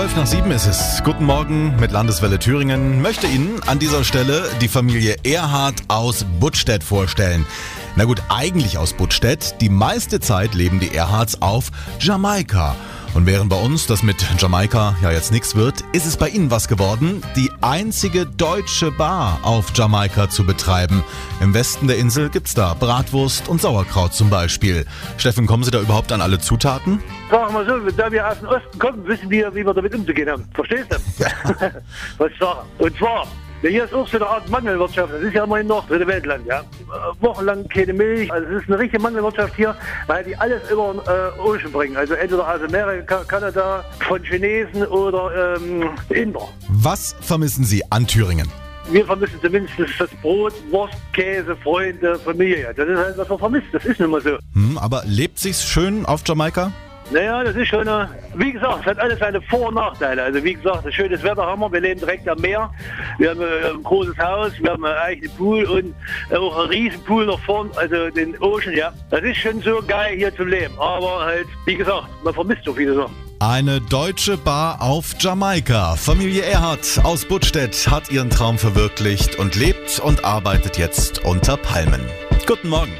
12 nach 7 ist es. Guten Morgen mit Landeswelle Thüringen. Möchte Ihnen an dieser Stelle die Familie Erhard aus Buttstedt vorstellen. Na gut, eigentlich aus Buttstedt. Die meiste Zeit leben die Erhards auf Jamaika. Und während bei uns das mit Jamaika ja jetzt nichts wird, ist es bei Ihnen was geworden, die einzige deutsche Bar auf Jamaika zu betreiben. Im Westen der Insel gibt's da Bratwurst und Sauerkraut zum Beispiel. Steffen, kommen Sie da überhaupt an alle Zutaten? Sagen wir so, da wir aus dem Osten kommen, wissen wir, wie wir damit umzugehen haben. Verstehst du? Was ich sage? Und zwar, ja, hier ist auch so eine Art Mangelwirtschaft. Das ist ja immerhin noch dritte Weltland, ja. Wochenlang keine Milch. Also es ist eine richtige Mangelwirtschaft hier, weil die alles über den äh, Ocean bringen. Also entweder aus Amerika, Kanada, von Chinesen oder ähm, Inder. Was vermissen Sie an Thüringen? Wir vermissen zumindest das Brot, Wurst, Käse, Freunde, Familie. Das ist halt, was man vermisst. Das ist nicht mehr so. Hm, aber lebt sich's schön auf Jamaika? Naja, das ist schon, äh, wie gesagt, es hat alles seine Vor- und Nachteile. Also wie gesagt, schönes Wetter haben wir, wir leben direkt am Meer, wir haben äh, ein großes Haus, wir haben einen eigenen Pool und äh, auch einen riesen Pool noch vorn, also den Ocean, ja. Das ist schon so geil hier zum Leben, aber halt, wie gesagt, man vermisst so viele Sachen. Eine deutsche Bar auf Jamaika. Familie Erhardt aus Buttstedt hat ihren Traum verwirklicht und lebt und arbeitet jetzt unter Palmen. Guten Morgen.